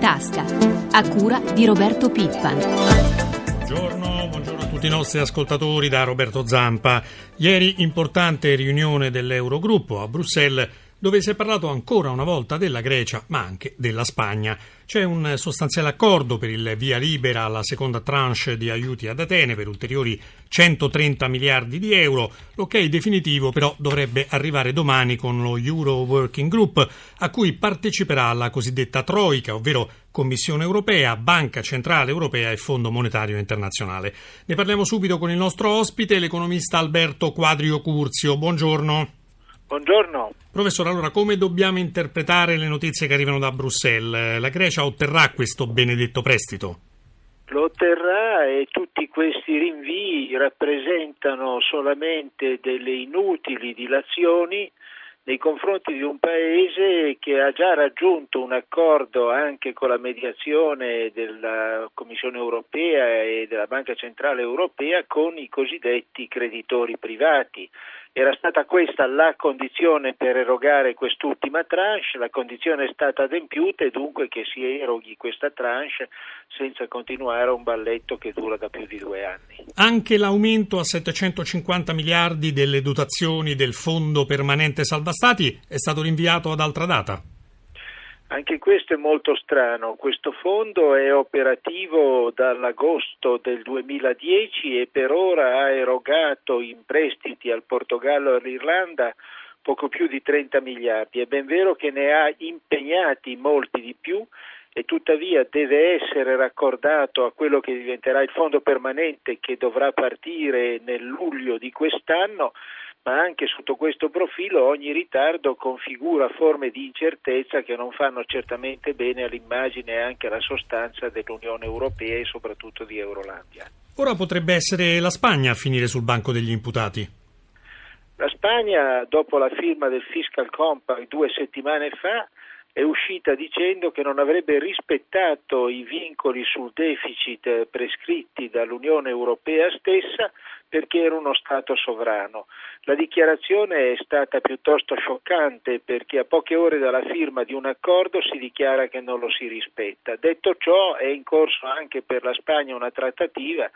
tasca, a cura di Roberto Pippan. Buongiorno, buongiorno a tutti i nostri ascoltatori da Roberto Zampa. Ieri importante riunione dell'Eurogruppo a Bruxelles dove si è parlato ancora una volta della Grecia, ma anche della Spagna. C'è un sostanziale accordo per il via libera alla seconda tranche di aiuti ad Atene per ulteriori 130 miliardi di euro. L'ok definitivo però dovrebbe arrivare domani con lo Euro Working Group, a cui parteciperà la cosiddetta Troica, ovvero Commissione europea, Banca Centrale Europea e Fondo Monetario Internazionale. Ne parliamo subito con il nostro ospite, l'economista Alberto Quadrio Curzio. Buongiorno. Buongiorno. Professore, allora come dobbiamo interpretare le notizie che arrivano da Bruxelles? La Grecia otterrà questo benedetto prestito? Lo otterrà e tutti questi rinvii rappresentano solamente delle inutili dilazioni nei confronti di un paese che ha già raggiunto un accordo anche con la mediazione della Commissione europea e della Banca Centrale Europea con i cosiddetti creditori privati era stata questa la condizione per erogare quest'ultima tranche, la condizione è stata adempiuta e dunque che si eroghi questa tranche senza continuare un balletto che dura da più di due anni. Anche l'aumento a 750 miliardi delle dotazioni del Fondo Permanente Salva Stati è stato rinviato ad altra data. Anche questo è molto strano, questo fondo è operativo dall'agosto del 2010 e per ora ha erogato in prestiti al Portogallo e all'Irlanda poco più di 30 miliardi. È ben vero che ne ha impegnati molti di più e tuttavia deve essere raccordato a quello che diventerà il fondo permanente che dovrà partire nel luglio di quest'anno ma anche sotto questo profilo ogni ritardo configura forme di incertezza che non fanno certamente bene all'immagine e anche alla sostanza dell'Unione Europea e soprattutto di Eurolandia. Ora potrebbe essere la Spagna a finire sul banco degli imputati. La Spagna, dopo la firma del Fiscal Compact due settimane fa, è uscita dicendo che non avrebbe rispettato i vincoli sul deficit prescritti dall'Unione Europea stessa perché era uno Stato sovrano. La dichiarazione è stata piuttosto scioccante perché a poche ore dalla firma di un accordo si dichiara che non lo si rispetta. Detto ciò è in corso anche per la Spagna una trattativa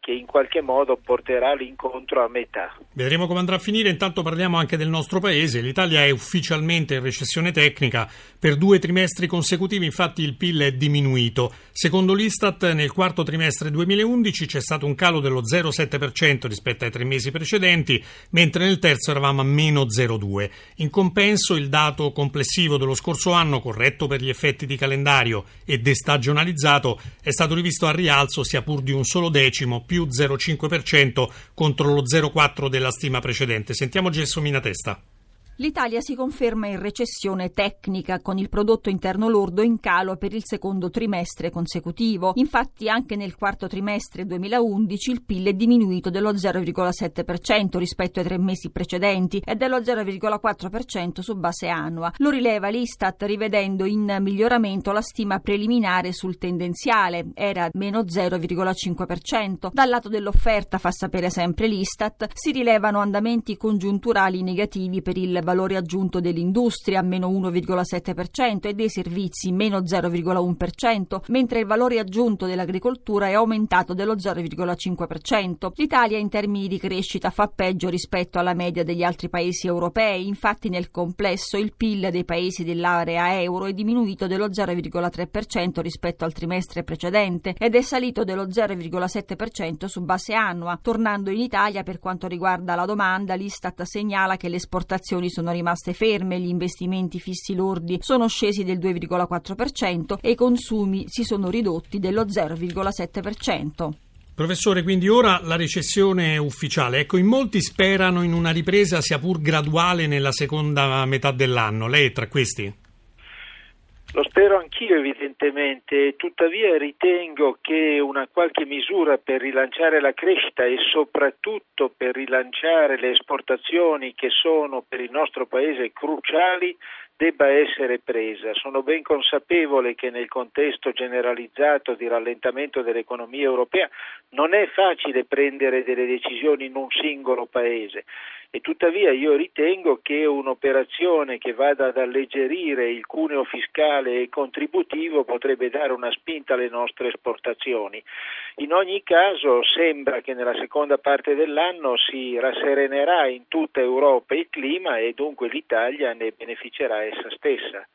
che in qualche modo porterà l'incontro a metà. Vedremo come andrà a finire, intanto parliamo anche del nostro paese. L'Italia è ufficialmente in recessione tecnica, per due trimestri consecutivi infatti il PIL è diminuito. Secondo l'Istat nel quarto trimestre 2011 c'è stato un calo dello 0,7% rispetto ai tre mesi precedenti, mentre nel terzo eravamo a meno 0,2%. In compenso il dato complessivo dello scorso anno, corretto per gli effetti di calendario e destagionalizzato, è stato rivisto a rialzo sia pur di un solo decimo più 0,5% contro lo 0,4% della stima precedente. Sentiamo Gelsomina Testa. L'Italia si conferma in recessione tecnica con il prodotto interno lordo in calo per il secondo trimestre consecutivo. Infatti anche nel quarto trimestre 2011 il PIL è diminuito dello 0,7% rispetto ai tre mesi precedenti e dello 0,4% su base annua. Lo rileva l'Istat rivedendo in miglioramento la stima preliminare sul tendenziale, era meno 0,5%. Dal lato dell'offerta, fa sapere sempre l'Istat, si rilevano andamenti congiunturali negativi per il valore aggiunto dell'industria meno 1,7% e dei servizi meno 0,1%, mentre il valore aggiunto dell'agricoltura è aumentato dello 0,5%. L'Italia in termini di crescita fa peggio rispetto alla media degli altri paesi europei, infatti nel complesso il PIL dei paesi dell'area euro è diminuito dello 0,3% rispetto al trimestre precedente ed è salito dello 0,7% su base annua. Tornando in Italia per quanto riguarda la domanda, l'Istat segnala che le esportazioni sono sono rimaste ferme, gli investimenti fissi lordi sono scesi del 2,4% e i consumi si sono ridotti dello 0,7%. Professore, quindi ora la recessione ufficiale. Ecco, in molti sperano in una ripresa sia pur graduale nella seconda metà dell'anno. Lei è tra questi? Lo spero anch'io evidentemente, tuttavia ritengo che una qualche misura per rilanciare la crescita e soprattutto per rilanciare le esportazioni che sono per il nostro Paese cruciali debba essere presa. Sono ben consapevole che nel contesto generalizzato di rallentamento dell'economia europea non è facile prendere delle decisioni in un singolo paese e tuttavia io ritengo che un'operazione che vada ad alleggerire il cuneo fiscale e contributivo potrebbe dare una spinta alle nostre esportazioni. In ogni caso sembra che nella seconda parte dell'anno si rasserenerà in tutta Europa il clima e dunque l'Italia ne beneficerà essa stessa.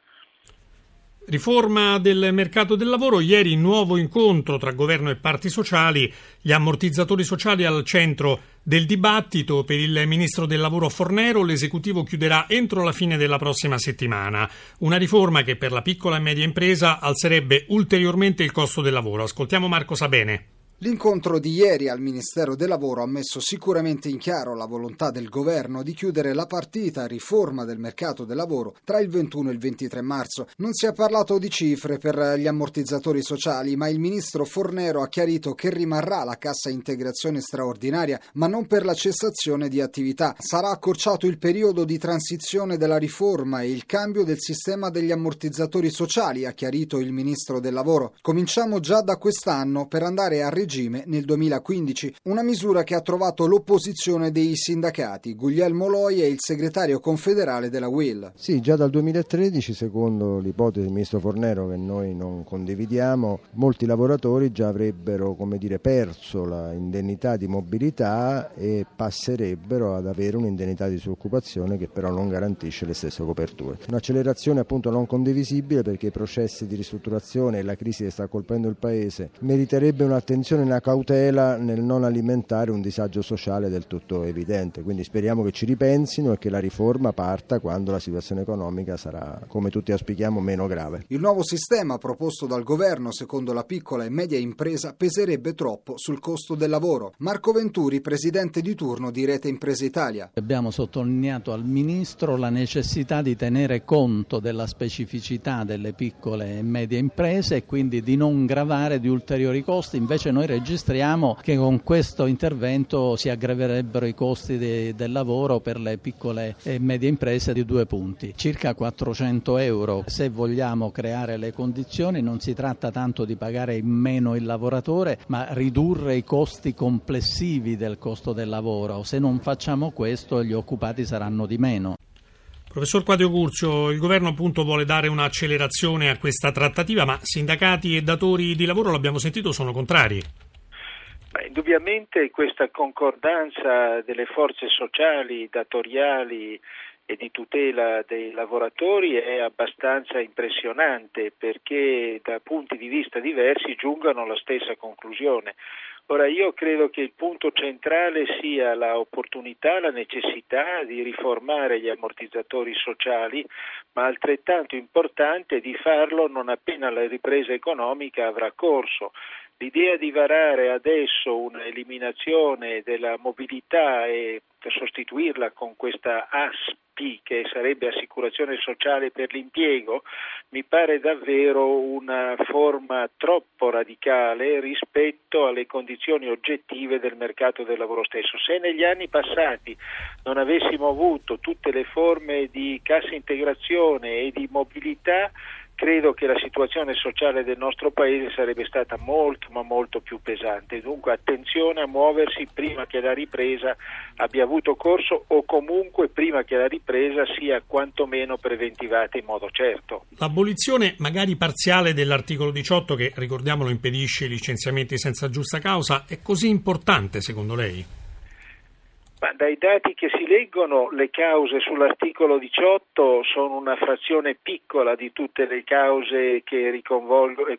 Riforma del mercato del lavoro. Ieri nuovo incontro tra governo e parti sociali, gli ammortizzatori sociali al centro del dibattito per il ministro del lavoro Fornero. L'esecutivo chiuderà entro la fine della prossima settimana. Una riforma che per la piccola e media impresa alzerebbe ulteriormente il costo del lavoro. Ascoltiamo Marco Sabene. L'incontro di ieri al Ministero del Lavoro ha messo sicuramente in chiaro la volontà del governo di chiudere la partita riforma del mercato del lavoro tra il 21 e il 23 marzo. Non si è parlato di cifre per gli ammortizzatori sociali, ma il ministro Fornero ha chiarito che rimarrà la cassa integrazione straordinaria, ma non per la cessazione di attività. Sarà accorciato il periodo di transizione della riforma e il cambio del sistema degli ammortizzatori sociali, ha chiarito il ministro del Lavoro. Cominciamo già da quest'anno per andare a regime regime nel 2015, una misura che ha trovato l'opposizione dei sindacati. Guglielmo Loi è il segretario confederale della WIL. Sì, già dal 2013, secondo l'ipotesi del ministro Fornero che noi non condividiamo, molti lavoratori già avrebbero come dire, perso l'indennità di mobilità e passerebbero ad avere un'indennità di disoccupazione che però non garantisce le stesse coperture. Un'accelerazione appunto non condivisibile perché i processi di ristrutturazione e la crisi che sta colpendo il Paese meriterebbe un'attenzione una cautela nel non alimentare un disagio sociale del tutto evidente. Quindi speriamo che ci ripensino e che la riforma parta quando la situazione economica sarà, come tutti auspichiamo, meno grave. Il nuovo sistema proposto dal governo, secondo la piccola e media impresa, peserebbe troppo sul costo del lavoro. Marco Venturi, presidente di turno di Rete Impresa Italia. Abbiamo sottolineato al Ministro la necessità di tenere conto della specificità delle piccole e medie imprese e quindi di non gravare di ulteriori costi. Invece noi registriamo che con questo intervento si aggraverebbero i costi de, del lavoro per le piccole e medie imprese di due punti, circa 400 euro. Se vogliamo creare le condizioni non si tratta tanto di pagare in meno il lavoratore, ma ridurre i costi complessivi del costo del lavoro. Se non facciamo questo gli occupati saranno di meno. Professor Quadio Curzio, il governo appunto vuole dare un'accelerazione a questa trattativa, ma sindacati e datori di lavoro, l'abbiamo sentito, sono contrari. Beh, indubbiamente questa concordanza delle forze sociali, datoriali e di tutela dei lavoratori è abbastanza impressionante perché da punti di vista diversi giungano alla stessa conclusione. Ora io credo che il punto centrale sia l'opportunità, la necessità di riformare gli ammortizzatori sociali, ma altrettanto importante di farlo non appena la ripresa economica avrà corso. L'idea di varare adesso un'eliminazione della mobilità e sostituirla con questa ASPI, che sarebbe Assicurazione Sociale per l'Impiego, mi pare davvero una forma troppo radicale rispetto alle condizioni oggettive del mercato del lavoro stesso. Se negli anni passati non avessimo avuto tutte le forme di cassa integrazione e di mobilità, credo che la situazione sociale del nostro paese sarebbe stata molto ma molto più pesante. Dunque attenzione a muoversi prima che la ripresa abbia avuto corso o comunque prima che la ripresa sia quantomeno preventivata in modo certo. L'abolizione magari parziale dell'articolo 18 che ricordiamolo impedisce i licenziamenti senza giusta causa è così importante secondo lei? Ma dai dati che si leggono le cause sull'articolo 18 sono una frazione piccola di tutte le cause che,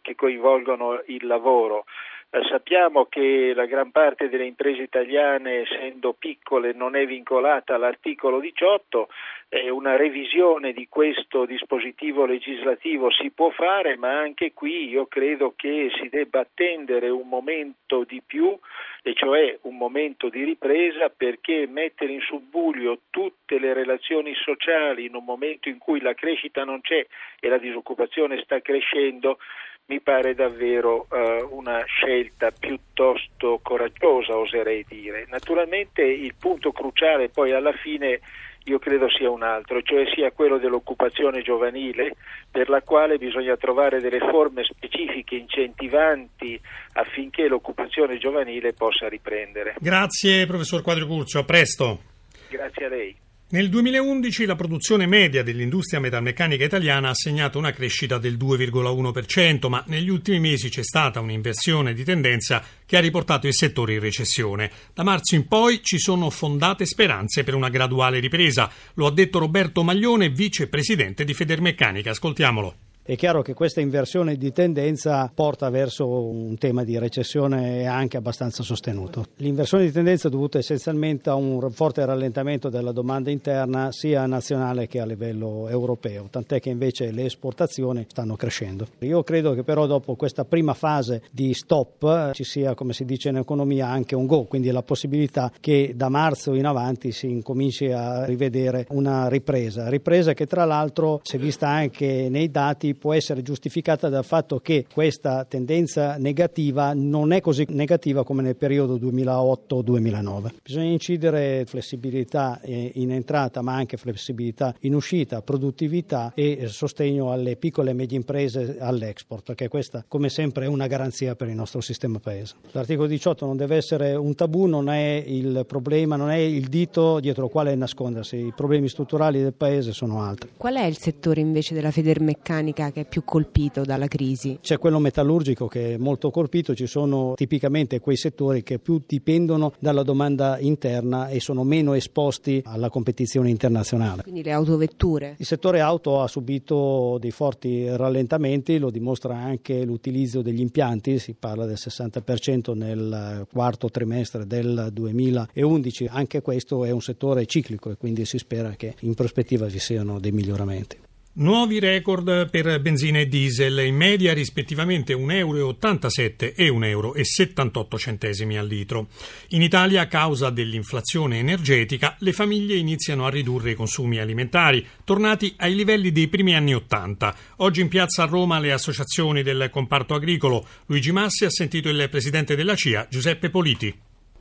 che coinvolgono il lavoro. Eh, sappiamo che la gran parte delle imprese italiane, essendo piccole, non è vincolata all'articolo 18 e una revisione di questo dispositivo legislativo si può fare, ma anche qui io credo che si debba attendere un momento di più e cioè un momento di ripresa perché mettere in subbuglio tutte le relazioni sociali in un momento in cui la crescita non c'è e la disoccupazione sta crescendo mi pare davvero uh, una scelta piuttosto coraggiosa, oserei dire. Naturalmente il punto cruciale poi alla fine io credo sia un altro, cioè sia quello dell'occupazione giovanile, per la quale bisogna trovare delle forme specifiche incentivanti affinché l'occupazione giovanile possa riprendere. Grazie professor Quadricurcio, a presto. Grazie a lei. Nel 2011 la produzione media dell'industria metalmeccanica italiana ha segnato una crescita del 2,1%, ma negli ultimi mesi c'è stata un'inversione di tendenza che ha riportato il settore in recessione. Da marzo in poi ci sono fondate speranze per una graduale ripresa, lo ha detto Roberto Maglione, vicepresidente di Federmeccanica. Ascoltiamolo. È chiaro che questa inversione di tendenza porta verso un tema di recessione anche abbastanza sostenuto. L'inversione di tendenza è dovuta essenzialmente a un forte rallentamento della domanda interna sia nazionale che a livello europeo, tant'è che invece le esportazioni stanno crescendo. Io credo che però dopo questa prima fase di stop ci sia, come si dice in economia, anche un go, quindi la possibilità che da marzo in avanti si incominci a rivedere una ripresa. Ripresa che tra l'altro, si è vista anche nei dati, può essere giustificata dal fatto che questa tendenza negativa non è così negativa come nel periodo 2008-2009. Bisogna incidere flessibilità in entrata ma anche flessibilità in uscita, produttività e sostegno alle piccole e medie imprese all'export, perché questa come sempre è una garanzia per il nostro sistema paese. L'articolo 18 non deve essere un tabù, non è il problema, non è il dito dietro il quale nascondersi, i problemi strutturali del paese sono altri. Qual è il settore invece della Federmeccanica che è più colpito dalla crisi? C'è quello metallurgico che è molto colpito, ci sono tipicamente quei settori che più dipendono dalla domanda interna e sono meno esposti alla competizione internazionale. Quindi le autovetture? Il settore auto ha subito dei forti rallentamenti, lo dimostra anche l'utilizzo degli impianti, si parla del 60% nel quarto trimestre del 2011, anche questo è un settore ciclico e quindi si spera che in prospettiva ci siano dei miglioramenti. Nuovi record per benzina e diesel, in media rispettivamente 1,87 euro e 1,78 euro al litro. In Italia, a causa dell'inflazione energetica, le famiglie iniziano a ridurre i consumi alimentari, tornati ai livelli dei primi anni Ottanta. Oggi in piazza a Roma le associazioni del comparto agricolo. Luigi Massi ha sentito il presidente della CIA, Giuseppe Politi.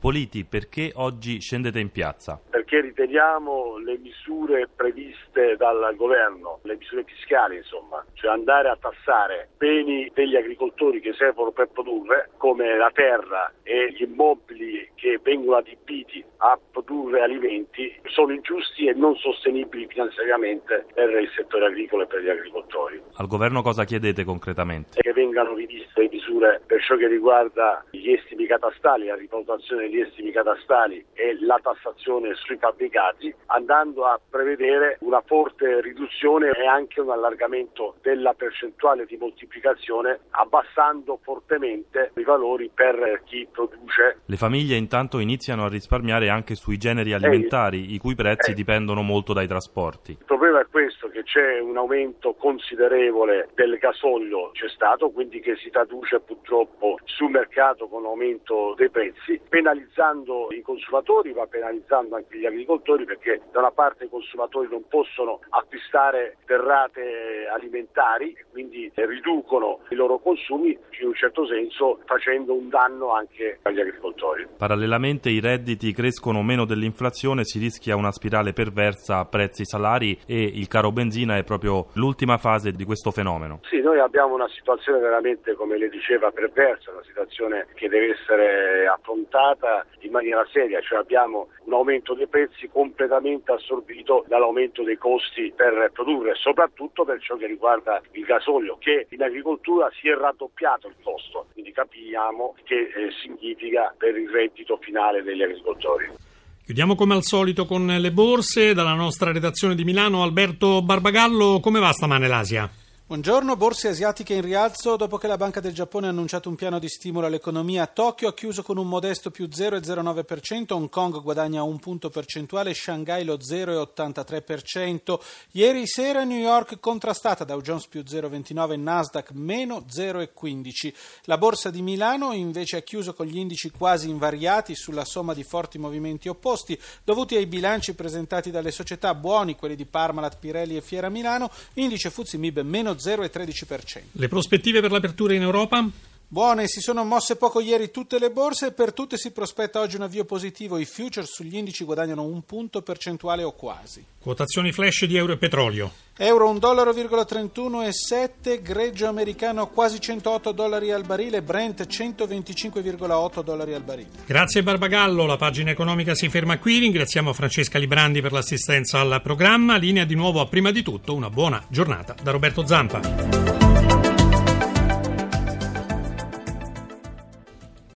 Politi, perché oggi scendete in piazza? Perché riteniamo le misure previste dal governo, le misure fiscali insomma, cioè andare a tassare beni degli agricoltori che servono per produrre, come la terra e gli immobili che vengono adibiti a produrre alimenti, sono ingiusti e non sostenibili finanziariamente per il settore agricolo e per gli agricoltori. Al governo cosa chiedete concretamente? Che vengano riviste le misure per ciò che riguarda gli estimi catastali, la rivalutazione degli estimi catastali e la tassazione sui fabbricati, andando a prevedere una forte riduzione e anche un allargamento della percentuale di moltiplicazione, abbassando fortemente i valori per chi produce. Le famiglie intanto iniziano a risparmiare anche sui generi alimentari, eh, i cui prezzi eh. dipendono molto dai trasporti. Il problema è questo, che c'è un aumento considerevole del gasolio, c'è stato, quindi che si traduce purtroppo sul mercato con aumento dei prezzi, penalizzando i consumatori ma penalizzando anche gli agricoltori perché da una parte i consumatori non possono acquistare derrate alimentari quindi riducono i loro consumi in un certo senso facendo un danno anche agli agricoltori. Parallelamente i redditi crescono meno dell'inflazione, si rischia una spirale perversa prezzi-salari e il caro benzina è proprio l'ultima fase di questo fenomeno. Sì, noi abbiamo una situazione veramente, come le diceva, perversa, una situazione che deve essere affrontata in maniera seria, cioè abbiamo un aumento dei prezzi completamente assorbito dall'aumento dei costi per produrre, soprattutto per ciò che riguarda il gasolio, che in agricoltura si è raddoppiato il costo, quindi capiamo che eh, significa per il reddito finale degli agricoltori. Chiudiamo come al solito con le borse. Dalla nostra redazione di Milano, Alberto Barbagallo, come va stamane l'Asia? Buongiorno, borse asiatiche in rialzo dopo che la Banca del Giappone ha annunciato un piano di stimolo all'economia. Tokyo ha chiuso con un modesto più 0,09%, Hong Kong guadagna un punto percentuale, Shanghai lo 0,83%. Ieri sera New York contrastata, Dow Jones più 0,29%, Nasdaq meno 0,15%. La borsa di Milano invece ha chiuso con gli indici quasi invariati sulla somma di forti movimenti opposti dovuti ai bilanci presentati dalle società buoni, quelli di Parmalat, Pirelli e Fiera Milano, indice Fuzzi Mib meno 0,13%. Le prospettive per l'apertura in Europa? Buone, si sono mosse poco ieri tutte le borse e per tutte si prospetta oggi un avvio positivo. I futures sugli indici guadagnano un punto percentuale o quasi. Quotazioni flash di euro e petrolio. Euro 1,31,7, greggio americano quasi 108 dollari al barile, Brent 125,8 dollari al barile. Grazie Barbagallo, la pagina economica si ferma qui. Ringraziamo Francesca Librandi per l'assistenza al programma. Linea di nuovo a prima di tutto una buona giornata da Roberto Zampa.